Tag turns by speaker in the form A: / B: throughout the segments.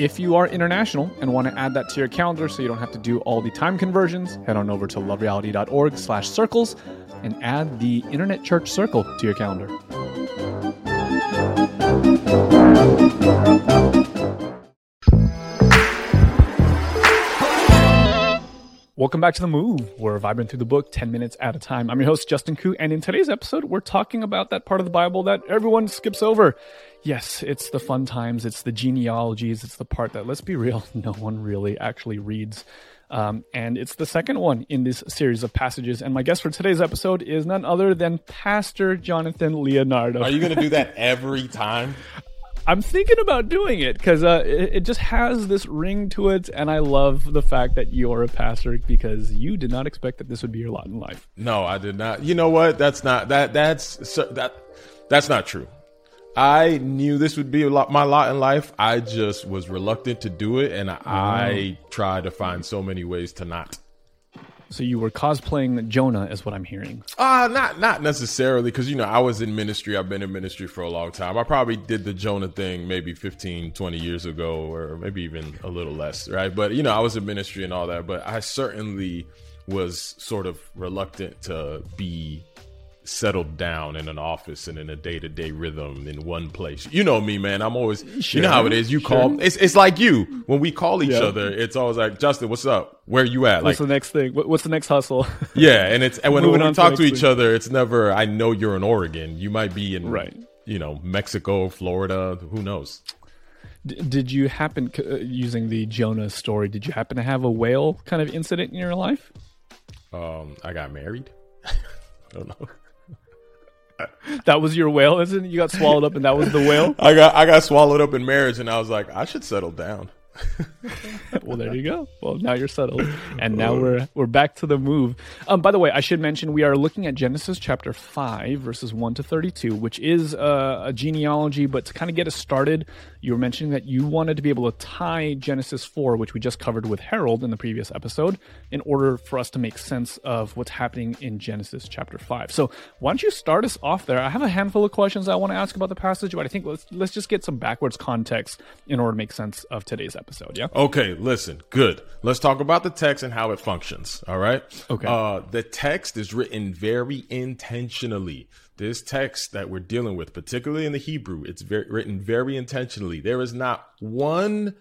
A: If you are international and want to add that to your calendar so you don't have to do all the time conversions, head on over to lovereality.org slash circles and add the Internet Church Circle to your calendar. Welcome back to The Move. We're vibing through the book 10 minutes at a time. I'm your host, Justin Khoe, and in today's episode, we're talking about that part of the Bible that everyone skips over. Yes, it's the fun times, it's the genealogies, it's the part that, let's be real, no one really actually reads. Um, and it's the second one in this series of passages. And my guest for today's episode is none other than Pastor Jonathan Leonardo.
B: Are you going to do that every time?
A: I'm thinking about doing it because uh, it, it just has this ring to it, and I love the fact that you're a pastor because you did not expect that this would be your lot in life.
B: No, I did not. You know what? That's not that. That's so- that. That's not true. I knew this would be a lot, my lot in life. I just was reluctant to do it, and I tried to find so many ways to not.
A: So you were cosplaying Jonah, is what I'm hearing.
B: Uh not not necessarily because you know I was in ministry. I've been in ministry for a long time. I probably did the Jonah thing maybe 15, 20 years ago or maybe even a little less, right? But you know, I was in ministry and all that, but I certainly was sort of reluctant to be settled down in an office and in a day-to-day rhythm in one place. You know me, man. I'm always you know how it is. You call it's it's like you. When we call each
A: Yeah.
B: other, it's always like, "Justin, what's up? Where you at?" Like
A: What's the next thing? What's the next hustle?
B: yeah, and it's and when, when we
A: on to
B: talk to each
A: thing.
B: other, it's never I know you're in Oregon. You might be in
A: Right.
B: you know, Mexico, Florida, who knows.
A: Did you happen, uh, using the Jonah story, did you happen to have a whale kind of incident in your life?
B: Um I got married. I don't know.
A: That was your whale, isn't it? You got swallowed up and that was the whale?
B: I got I got swallowed up in marriage and I was like, I should settle down.
A: well, there you go. Well, now you're settled, and now we're we're back to the move. Um, by the way, I should mention we are looking at Genesis chapter five, verses one to thirty-two, which is uh, a genealogy. But to kind of get us started, you were mentioning that you wanted to be able to tie Genesis four, which we just covered with Harold in the previous episode, in order for us to make sense of what's happening in Genesis chapter five. So, why don't you start us off there? I have a handful of questions I want to ask about the passage, but I think let's let's just get some backwards context in order to make sense of today's episode. Yeah.
B: Okay, listen, good. Let's talk about the text and how it functions. All right.
A: Okay.
B: Uh, the text is written very intentionally. This text that we're dealing with, particularly in the Hebrew, it's very, written very intentionally. There is not one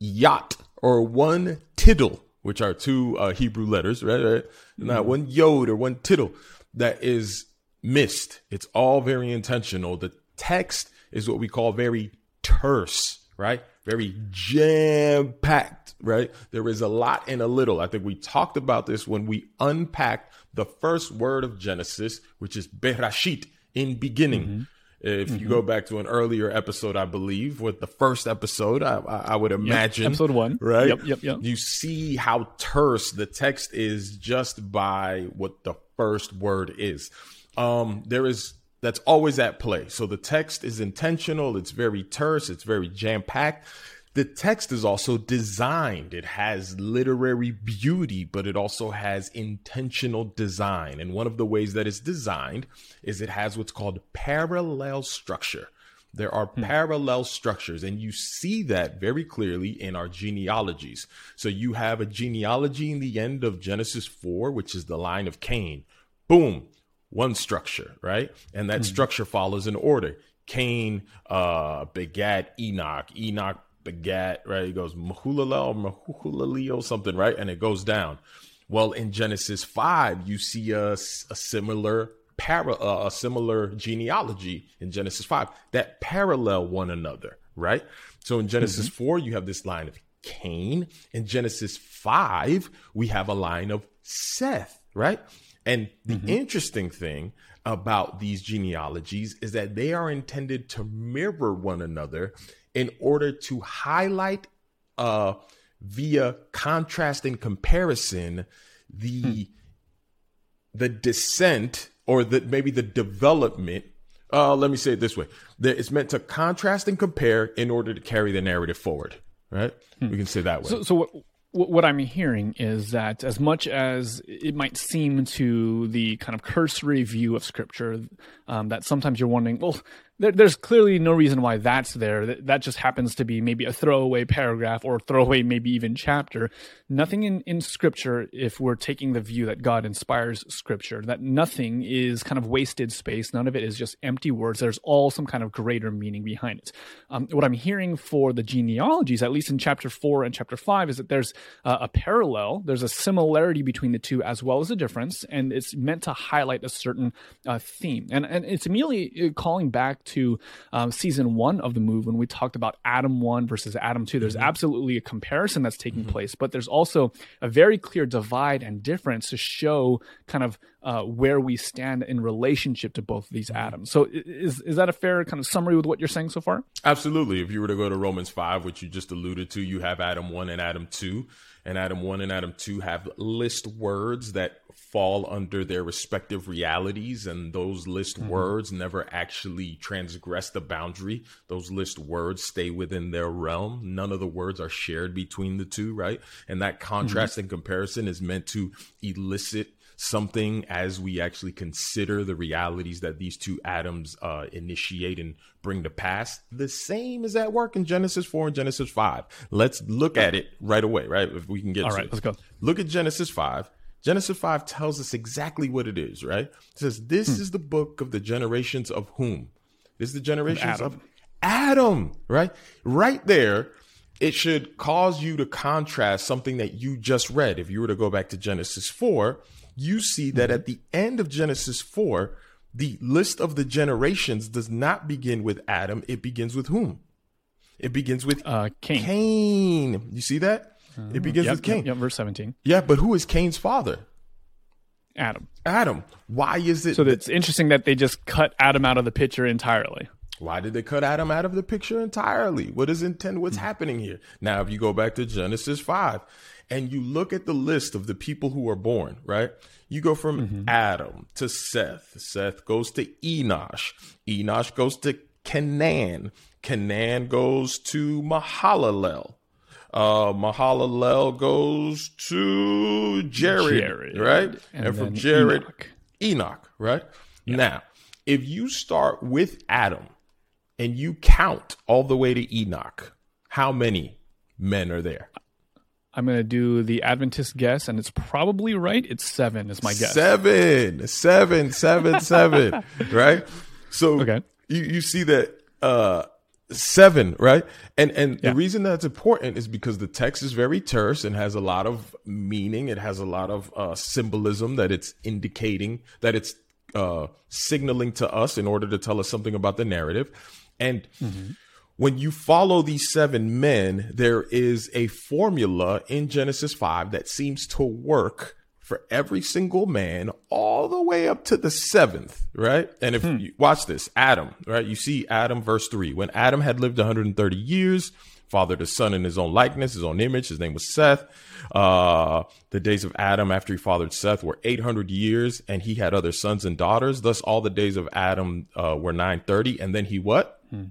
B: yod or one tittle, which are two uh, Hebrew letters, right? right? Not one yod or one tittle that is missed. It's all very intentional. The text is what we call very terse, right? Very jam packed, right? There is a lot in a little. I think we talked about this when we unpacked the first word of Genesis, which is Berashit, in beginning. If you go back to an earlier episode, I believe, with the first episode, I, I I would imagine
A: episode one.
B: right?
A: Yep, yep, yep.
B: You see how terse the text is just by what the first word is. Um, there is that's always at play. So the text is intentional. It's very terse. It's very jam packed. the text is also designed. It has literary beauty, but it also has intentional design. And one of the ways that it's designed is it has what's called parallel structure. There are hmm. parallel structures, and you see that very clearly in our genealogies. So you have a genealogy in the end of Genesis 4, which is the line of Cain. Boom, one structure, right? And that hmm. structure follows in order. Cain uh, begat Enoch. Enoch begat, right? He goes Mahulalel Mahulaleo, something, right? And it goes down. Well, in Genesis 5, you see a, a similar para, uh, a similar genealogy in Genesis 5 that parallel one another, right? So in Genesis mm-hmm. 4, you have this line of Cain. In Genesis 5, we have a line of Seth, right? And the mm-hmm. interesting thing about these genealogies is that they are intended to mirror one another in order to highlight uh, via contrast and comparison the hmm. the descent or the maybe the development uh, let me say it this way that it's meant to contrast and compare in order to carry the narrative forward right hmm. we can say that way
A: so, so what, what I'm hearing is that as much as it might seem to the kind of cursory view of scripture um, that sometimes you're wondering, well, there, there's clearly no reason why that's there. That, that just happens to be maybe a throwaway paragraph or throwaway maybe even chapter. Nothing in, in scripture, if we're taking the view that God inspires scripture, that nothing is kind of wasted space. None of it is just empty words. There's all some kind of greater meaning behind it. Um, what I'm hearing for the genealogies, at least in chapter four and chapter five, is that there's uh, a parallel. There's a similarity between the two as well as a difference. And it's meant to highlight a certain uh, theme. And, and it's immediately uh, calling back to um, season one of the move when we talked about Adam 1 versus Adam 2. There's mm-hmm. absolutely a comparison that's taking mm-hmm. place, but there's also a very clear divide and difference to show kind of uh, where we stand in relationship to both of these mm-hmm. Adams. So is is that a fair kind of summary with what you're saying so far?
B: Absolutely. If you were to go to Romans 5, which you just alluded to, you have Adam 1 and Adam 2 and Adam 1 and Adam 2 have list words that fall under their respective realities, and those list mm-hmm. words never actually transgress the boundary. Those list words stay within their realm. None of the words are shared between the two, right? And that contrast mm-hmm. and comparison is meant to elicit something as we actually consider the realities that these two Adams uh, initiate and bring to pass. The same is at work in Genesis 4 and Genesis 5. Let's look at it right away, right? If we can get
A: All right,
B: it.
A: let's go.
B: Look at Genesis 5. Genesis 5 tells us exactly what it is, right? It says, This hmm. is the book of the generations of whom? This is the generations Adam. of Adam, right? Right there, it should cause you to contrast something that you just read. If you were to go back to Genesis 4, you see that at the end of Genesis 4, the list of the generations does not begin with Adam, it begins with whom? It begins with
A: uh, Cain.
B: Cain. You see that? Uh, it begins
A: yep,
B: with Cain.
A: Yep, yep, verse 17.
B: Yeah, but who is Cain's father?
A: Adam.
B: Adam. Why is it?
A: So that, it's interesting that they just cut Adam out of the picture entirely.
B: Why did they cut Adam out of the picture entirely? What is intent? What's mm-hmm. happening here? Now, if you go back to Genesis 5, and you look at the list of the people who are born, right? You go from mm-hmm. Adam to Seth. Seth goes to Enosh. Enosh goes to Canaan. Canaan goes to Mahalalel. Uh, Mahalalel goes to Jared, Jared. right? And, and from Jared, Enoch, Enoch right? Yeah. Now, if you start with Adam and you count all the way to Enoch, how many men are there?
A: I'm going to do the Adventist guess, and it's probably right. It's seven, is my guess.
B: Seven, seven, seven, seven. right. So okay. you you see that uh, seven, right? And and yeah. the reason that's important is because the text is very terse and has a lot of meaning. It has a lot of uh, symbolism that it's indicating that it's uh, signaling to us in order to tell us something about the narrative, and. Mm-hmm when you follow these seven men, there is a formula in Genesis 5 that seems to work for every single man all the way up to the seventh, right? And if hmm. you watch this, Adam, right? You see Adam, verse 3. When Adam had lived 130 years, fathered a son in his own likeness, his own image. His name was Seth. Uh, the days of Adam after he fathered Seth were 800 years, and he had other sons and daughters. Thus, all the days of Adam uh, were 930. And then he what? Hmm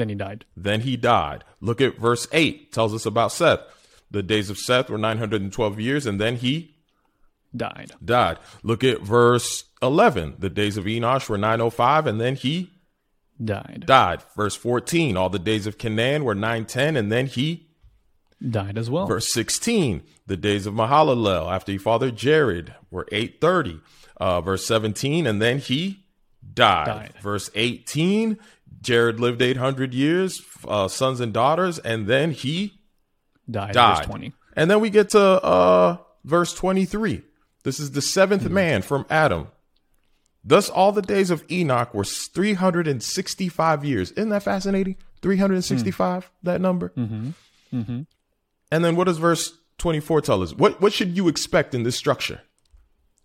A: Then he died.
B: Then he died. Look at verse 8, tells us about Seth. The days of Seth were 912 years, and then he
A: Died.
B: died. Look at verse 11. The days of Enosh were 905, and then he
A: Died.
B: died. Verse 14. All the days of Canaan were 910, and then he
A: Died as well.
B: Verse 16, the days of Mahalalel after he fathered Jared were 830. Uh, verse 17, and then he died.
A: Died.
B: Verse 18, Jared lived 800 years, uh, sons and daughters, and then he
A: died.
B: died.
A: Verse 20.
B: And then we get to uh, verse 23. This is the 7th man from Adam. Thus, all the days of Enoch were 365 years. Isn't that fascinating? 365, that number? Mm-hmm. Mm-hmm. And then what does verse 24 tell us? What, what should you expect in this structure?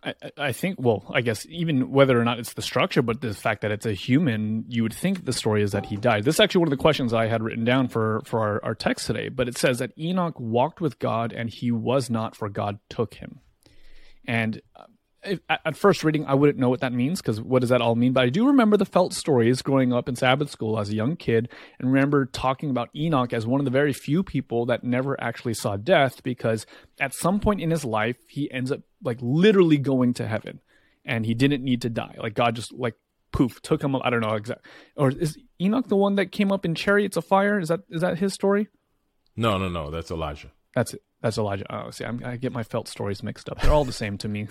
A: I, I- think, well, I guess even whether or not it's the structure, but the fact that it's a human, you would think the story is that he died. This is actually one of the questions I had written down for, for our, our text today, but it says that Enoch walked with God and he was not, for God took him. And uh, if, at first reading, I wouldn't know what that means because what does that all mean? But I do remember the felt stories growing up in Sabbath school as a young kid and remember talking about Enoch as one of the very few people that never actually saw death because at some point in his life, he ends up like literally going to heaven and he didn't need to die. Like God just like poof took him. I don't know exactly. Or is Enoch the one that came up in chariots of fire? Is that is that his story?
B: No, no, no. That's Elijah.
A: That's it. That's Elijah. Oh, see, I'm, I get my felt stories mixed up. They're all the same to me.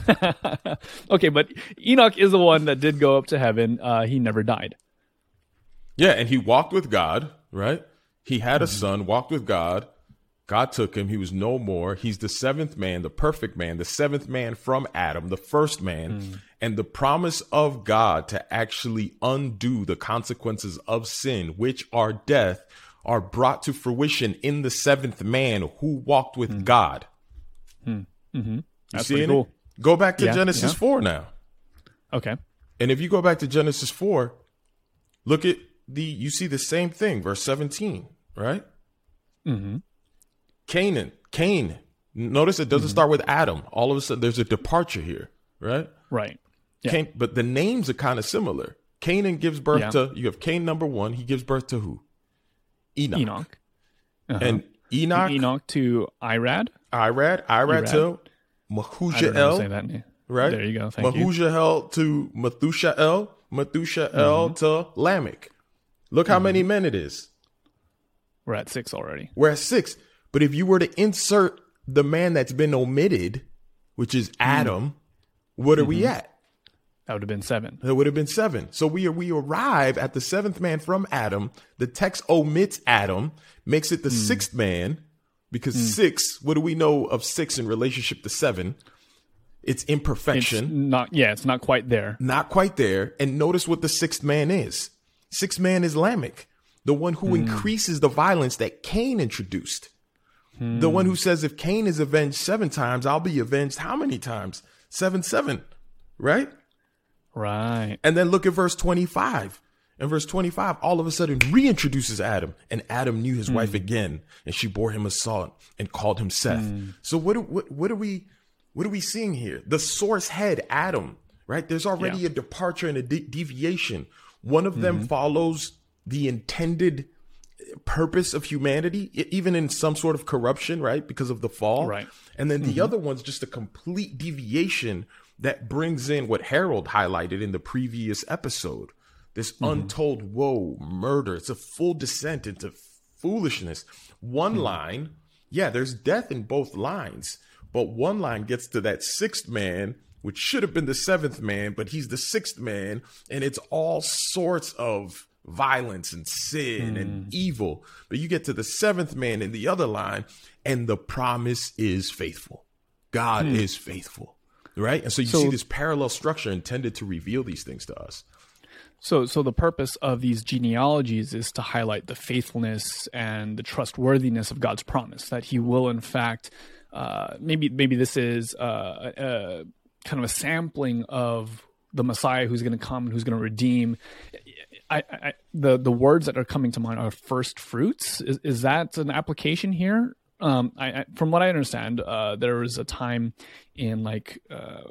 A: okay, but Enoch is the one that did go up to heaven. Uh, he never died.
B: Yeah, and he walked with God, right? He had a son, walked with God. God took him. He was no more. He's the seventh man, the perfect man, the seventh man from Adam, the first man. And the promise of God to actually undo the consequences of sin, which are death, are brought to fruition in the seventh man who walked with hmm. God. Hmm. Mm-hmm. You
A: That's
B: seeing
A: pretty cool.
B: it? Go back to
A: Yeah,
B: Genesis
A: yeah.
B: 4 now.
A: Okay.
B: And if you go back to Genesis 4, look at the you see the same thing, verse 17, right?
A: Mm-hmm.
B: Canaan, Cain. Notice it doesn't mm-hmm. start with Adam. All of a sudden there's a departure here, right?
A: Right. Yeah.
B: Cain, but the names are kind of similar. Canaan gives birth to you have Cain number 1, he gives birth to who? Enoch.
A: Enoch. Uh-huh.
B: And Enoch,
A: Enoch to Irad.
B: Irad, Irad
A: Irad.
B: to
A: I don't know how to
B: Mahujael,
A: say that name.
B: right?
A: There you go. Thank you.
B: Mahujael to Methusael, Methusael
A: Mm-hmm.
B: to Lamech. Look how many men it is.
A: We're at six already.
B: We're at six. But if you were to insert the man that's been omitted, which is Adam, what are we at?
A: That would have been seven.
B: That would have been seven. So we we arrive at the seventh man from Adam. The text omits Adam, makes it the hmm. sixth man, because hmm. six. What do we know of six in relationship to seven? It's
A: It's
B: imperfection,
A: not. Yeah, it's not quite there.
B: not quite there. And notice what the sixth man is. Sixth man is Lamech, the one who hmm. increases the violence that Cain introduced. The one who says, if Cain is avenged seven times, I'll be avenged how many times? Seven, seven, right?
A: Right.
B: And then look at verse 25. In verse 25, all of a sudden reintroduces Adam, and Adam knew his wife hmm. again, and she bore him a son and called him Seth. Hmm. So what, are- what what are we what are we seeing here? The source head, Adam, right? There's already
A: Yeah.
B: a departure and a de- deviation. One of them hmm. follows the intended purpose of humanity, even in some sort of corruption, right? Because of the fall.
A: Right.
B: And then the other one's just a complete deviation that brings in what Harold highlighted in the previous episode this mm-hmm. untold woe, murder. It's a full descent into foolishness. One mm-hmm. line, yeah, there's death in both lines, but one line gets to that sixth man, which should have been the seventh man, but he's the sixth man, and it's all sorts of violence and sin and mm. evil. But you get to the seventh man in the other line, and the promise is faithful. God hmm. is faithful. Right? And so you
A: So-
B: see this parallel structure intended to reveal these things to us.
A: So, so the purpose of these genealogies is to highlight the faithfulness and the trustworthiness of God's promise that He will, in fact, uh, maybe maybe this is uh, uh, kind of a sampling of the Messiah who's going to come and who's going to redeem. I, I, the the words that are coming to mind are first fruits. Is, is that an application here? Um, I, I, from what I understand, uh, there was a time in like uh,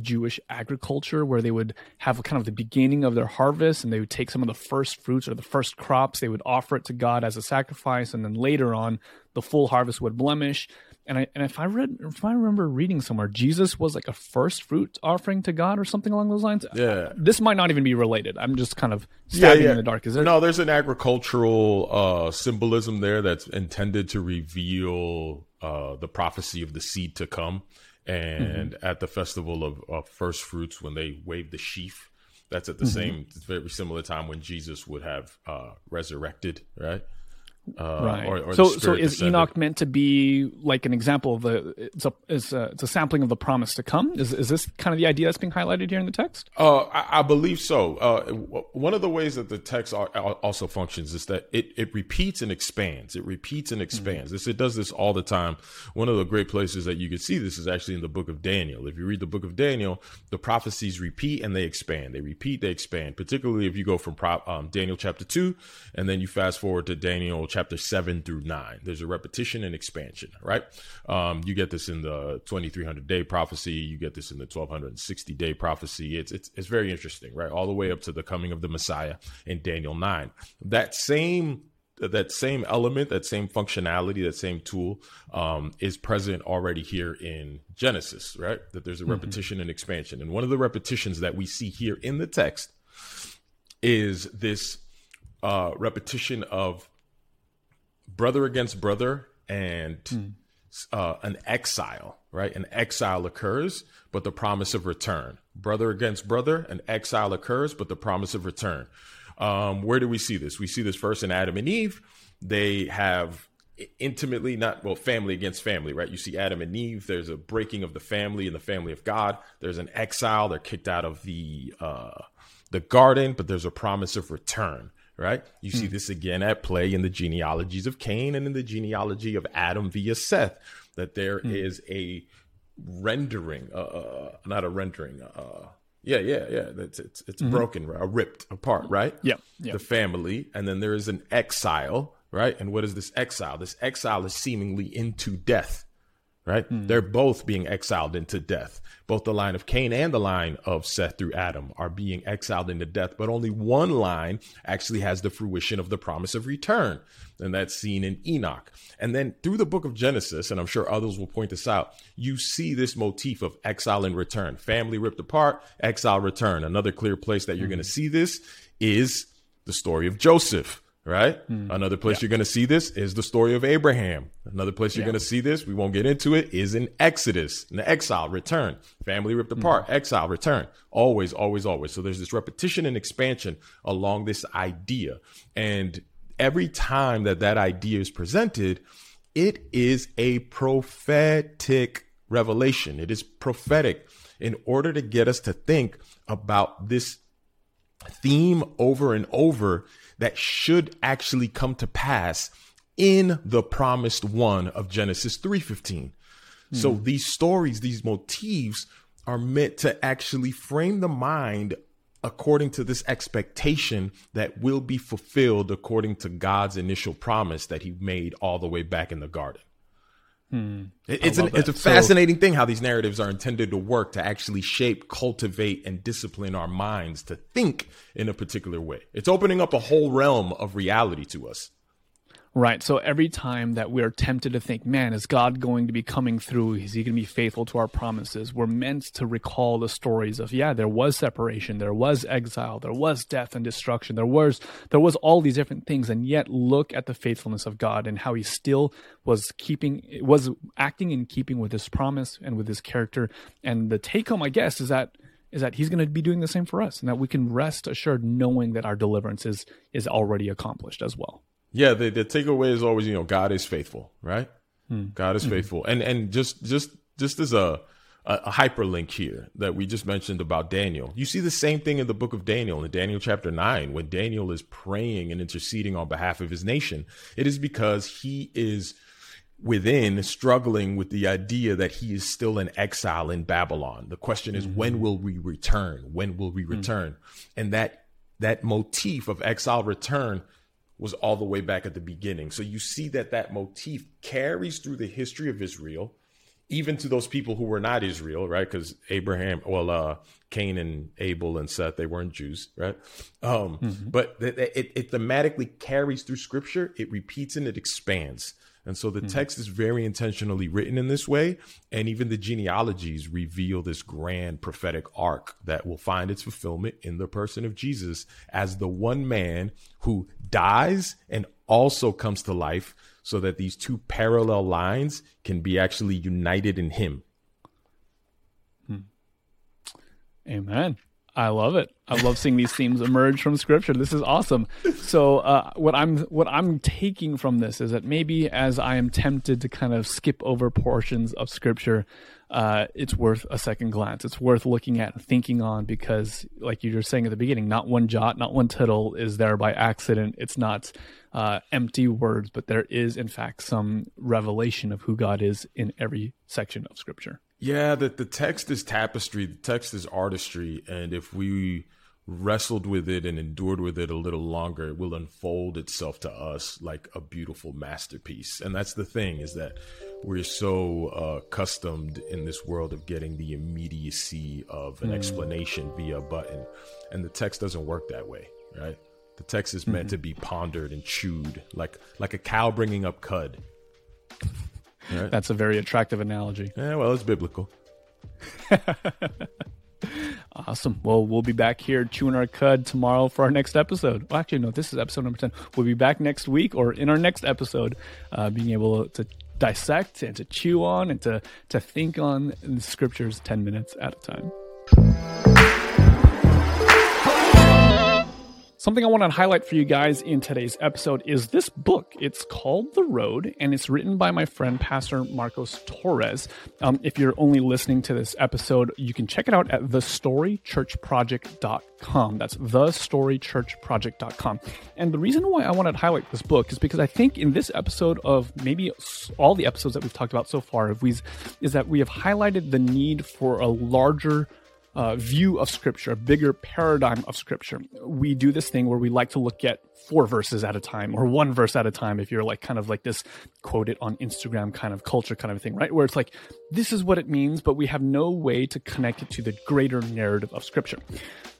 A: Jewish agriculture where they would have kind of the beginning of their harvest and they would take some of the first fruits or the first crops, they would offer it to God as a sacrifice, and then later on the full harvest would blemish. And I and if I read if I remember reading somewhere, Jesus was like a first fruit offering to God or something along those lines.
B: Yeah.
A: This might not even be related. I'm just kind of stabbing in the dark. Is there
B: No, there's an agricultural uh, symbolism there that's intended to reveal uh, the prophecy of the seed to come. And
A: Mm-hmm.
B: at the festival of, of first fruits, when they wave the sheaf, that's at the
A: Mm-hmm.
B: same, very similar time when Jesus would have uh, resurrected, right? Uh,
A: right.
B: or- or
A: so, so is
B: descended.
A: Enoch meant to be like an example of the? It's a, it's a, it's a sampling of the promise to come. Is is this kind of the idea that's being highlighted here in the text?
B: Uh, I, I believe so. Uh, one of the ways that the text al- al- also functions is that it, it repeats and expands. It repeats and expands. This it does this all the time. One of the great places that you can see this is actually in the book of Daniel. If you read the book of Daniel, the prophecies repeat and they expand. They repeat, they expand. Particularly if you go from prop, um, Daniel chapter two and then you fast forward to Daniel chapter seven through nine. There's a repetition and expansion, right? Um, you get this in the 2300 day prophecy. You get this in the 1260 day prophecy. It's, it's, it's very interesting, right? All the way up to the coming of the Messiah in Daniel 9. That same that same element, that same functionality, that same tool um, is present already here in Genesis, right? That there's a repetition and expansion. And one of the repetitions that we see here in the text is this uh, repetition of brother against brother and uh, an exile, right? An exile occurs, but the promise of return. Brother against brother, an exile occurs, but the promise of return. Um, where do we see this? We see this first in Adam and Eve. They have intimately not well family against family right you see adam and eve there's a breaking of the family and the family of god there's an exile they're kicked out of the uh the garden but there's a promise of return right? You see this again at play in the genealogies of cain and in the genealogy of adam via seth that there is a rendering uh, uh not a rendering uh yeah yeah yeah it's it's, it's broken uh, ripped apart right?
A: Yeah, yeah.
B: the family and then there is an exile right? And what is this exile? This exile is seemingly into death right? Hmm. They're both being exiled into death. Both the line of cain and the line of seth through adam are being exiled into death but only one line actually has the fruition of the promise of return and that's seen in enoch. And then through the book of genesis and i'm sure others will point this out you see this motif of exile and return. Family ripped apart exile return. Another clear place that you're hmm. going to see this is the story of joseph right? Mm-hmm. Another place you're going to see this is the story of Abraham. Another place you're going to see this, we won't get into it, is in Exodus, in the exile, return, family ripped mm-hmm. apart, exile, return. Always, always, always. So there's this repetition and expansion along this idea. And every time that that idea is presented, it is a prophetic revelation. It is prophetic in order to get us to think about this theme over and over that should actually come to pass in the promised one of Genesis 3:15. Hmm. So these stories, these motifs are meant to actually frame the mind according to this expectation that will be fulfilled according to God's initial promise that he made all the way back in the garden. Mm-hmm. It- It's, an, it's a
A: that. So-
B: fascinating thing how these narratives are intended to work to actually shape, cultivate, and discipline our minds to think in a particular way. It's opening up a whole realm of reality to us.
A: Right. So every time that we're tempted to think, man, is God going to be coming through? Is he going to be faithful to our promises? We're meant to recall the stories of, yeah, there was separation, there was exile, there was death and destruction, there was there was all these different things, and yet look at the faithfulness of God and how he still was keeping was acting in keeping with his promise and with his character. And the take home, I guess, is that is that he's going to be doing the same for us and that we can rest assured knowing that our deliverance is is already accomplished as well.
B: Yeah, the, the takeaway is always, you know, God is faithful, right?
A: Hmm.
B: God is hmm. faithful. And and just just just as a, a a hyperlink here that we just mentioned about Daniel. You see the same thing in the book of Daniel, in Daniel chapter 9, when Daniel is praying and interceding on behalf of his nation. It is because he is within struggling with the idea that he is still in exile in Babylon. The question is when mm-hmm. will we return? When will we hmm. return? And that that motif of exile return was all the way back at the beginning. So you see that that motif carries through the history of Israel even to those people who were not Israel, right? Because Abraham, well, uh, Cain and Abel and Seth, they weren't Jews, right? Um, mm-hmm. But it, it, it, thematically carries through scripture, it repeats and it expands. And so the mm-hmm. text is very intentionally written in this way. And even the genealogies reveal this grand prophetic arc that will find its fulfillment in the person of Jesus as the one man who dies and also comes to life so that these two parallel lines can be actually united in him.
A: Hmm. Amen. I love it. I love seeing these themes emerge from scripture. This is awesome. So, uh, what I'm what I'm taking from this is that maybe as I am tempted to kind of skip over portions of scripture, uh, it's worth a second glance. It's worth looking at and thinking on because, like you were saying at the beginning, not one jot, not one tittle is there by accident. It's not uh, empty words, but there is in fact some revelation of who God is in every section of scripture.
B: Yeah, that the text is tapestry, the text is artistry, and if we wrestled with it and endured with it a little longer, it will unfold itself to us like a beautiful masterpiece. And that's the thing is that we're so uh, accustomed in this world of getting the immediacy of an mm. explanation via a button, and the text doesn't work that way, right? The text is meant mm-hmm. to be pondered and chewed, like like a cow bringing up cud.
A: Right. That's a very attractive analogy.
B: Yeah, well, it's biblical.
A: awesome. Well, we'll be back here chewing our cud tomorrow for our next episode. Well, actually, no, this is episode number 10. We'll be back next week or in our next episode, uh, being able to dissect and to chew on and to, to think on the scriptures 10 minutes at a time. Something I want to highlight for you guys in today's episode is this book. It's called The Road, and it's written by my friend Pastor Marcos Torres. Um, if you're only listening to this episode, you can check it out at thestorychurchproject.com. That's thestorychurchproject.com. And the reason why I wanted to highlight this book is because I think in this episode of maybe all the episodes that we've talked about so far, if is that we have highlighted the need for a larger uh, view of Scripture, a bigger paradigm of Scripture. We do this thing where we like to look at four verses at a time or one verse at a time if you're like kind of like this quote it on Instagram kind of culture kind of thing, right? Where it's like, this is what it means, but we have no way to connect it to the greater narrative of Scripture.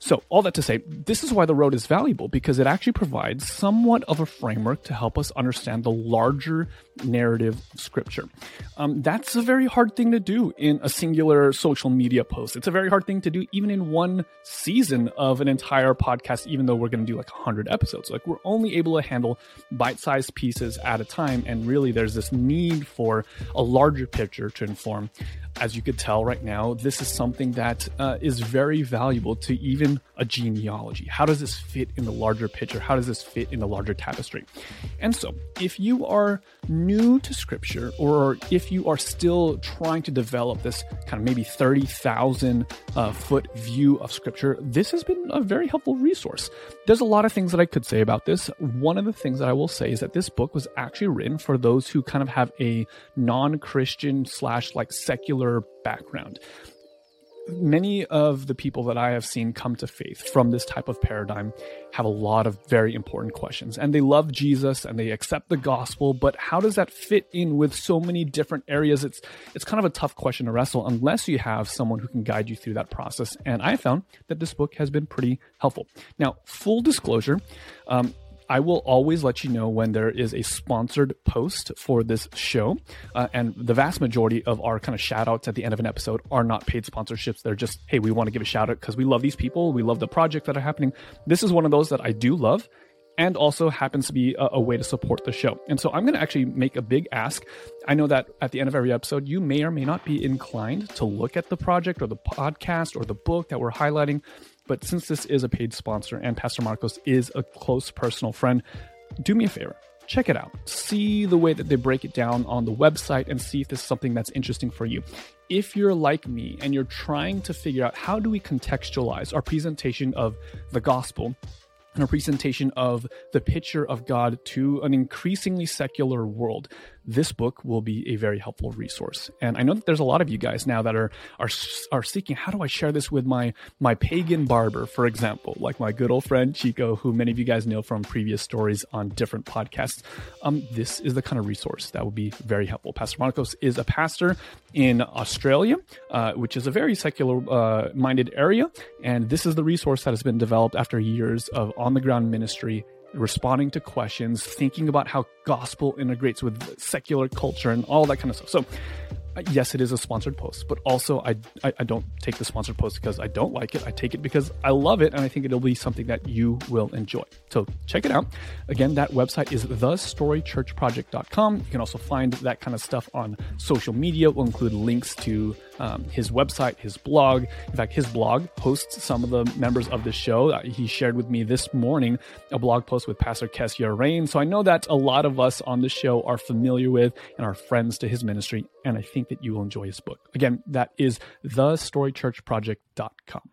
A: So, all that to say, this is why the road is valuable because it actually provides somewhat of a framework to help us understand the larger narrative of Scripture. Um, that's a very hard thing to do in a singular social media post. It's a very hard thing to do even in one season of an entire podcast, even though we're going to do like 100 episodes. Like, we're only able to handle bite sized pieces at a time. And really, there's this need for a larger picture to inform as you could tell right now, this is something that uh, is very valuable to even a genealogy. How does this fit in the larger picture? How does this fit in the larger tapestry? And so, if you are new to scripture, or if you are still trying to develop this kind of maybe 30,000 uh, foot view of scripture, this has been a very helpful resource. There's a lot of things that I could say about this. One of the things that I will say is that this book was actually written for those who kind of have a non Christian slash like secular background. Many of the people that I have seen come to faith from this type of paradigm have a lot of very important questions. And they love Jesus and they accept the gospel, but how does that fit in with so many different areas? It's it's kind of a tough question to wrestle unless you have someone who can guide you through that process. And I found that this book has been pretty helpful. Now, full disclosure, um, I will always let you know when there is a sponsored post for this show. Uh, and the vast majority of our kind of shout outs at the end of an episode are not paid sponsorships. They're just, hey, we want to give a shout out because we love these people. We love the projects that are happening. This is one of those that I do love and also happens to be a, a, way to support the show. And so I'm going to actually make a big ask. I know that at the end of every episode, you may or may not be inclined to look at the project or the podcast or the book that we're highlighting. But since this is a paid sponsor and Pastor Marcos is a close personal friend, do me a favor. Check it out. See the way that they break it down on the website and see if this is something that's interesting for you. If you're like me and you're trying to figure out how do we contextualize our presentation of the gospel and a presentation of the picture of God to an increasingly secular world, this book will be a very helpful resource. And I know that there's a lot of you guys now that are are are seeking how do I share this with my my pagan barber, for example, like my good old friend Chico, who many of you guys know from previous stories on different podcasts. Um, this is the kind of resource that would be very helpful. Pastor Marcos is a pastor in Australia, uh, which is a very secular uh, minded area, and this is the resource that has been developed after years of on the ground ministry responding to questions, thinking about how gospel integrates with secular culture and all that kind of stuff. So, uh, yes, it is a sponsored post, but also I, I, I don't take the sponsored post because I don't like it. I take it because I love it, and I think it'll be something that you will enjoy. So check it out. Again, that website is thestorychurchproject.com. You can also find that kind of stuff on social media. We'll include links to um, his website, his blog. In fact, his blog hosts some of the members of the show. Uh, he shared with me this morning a blog post with Pastor Kessia Reyne. So I know that a lot of us on the show are familiar with and are friends to his ministry, and I think that you will enjoy his book. Again, that is thestorychurchproject.com.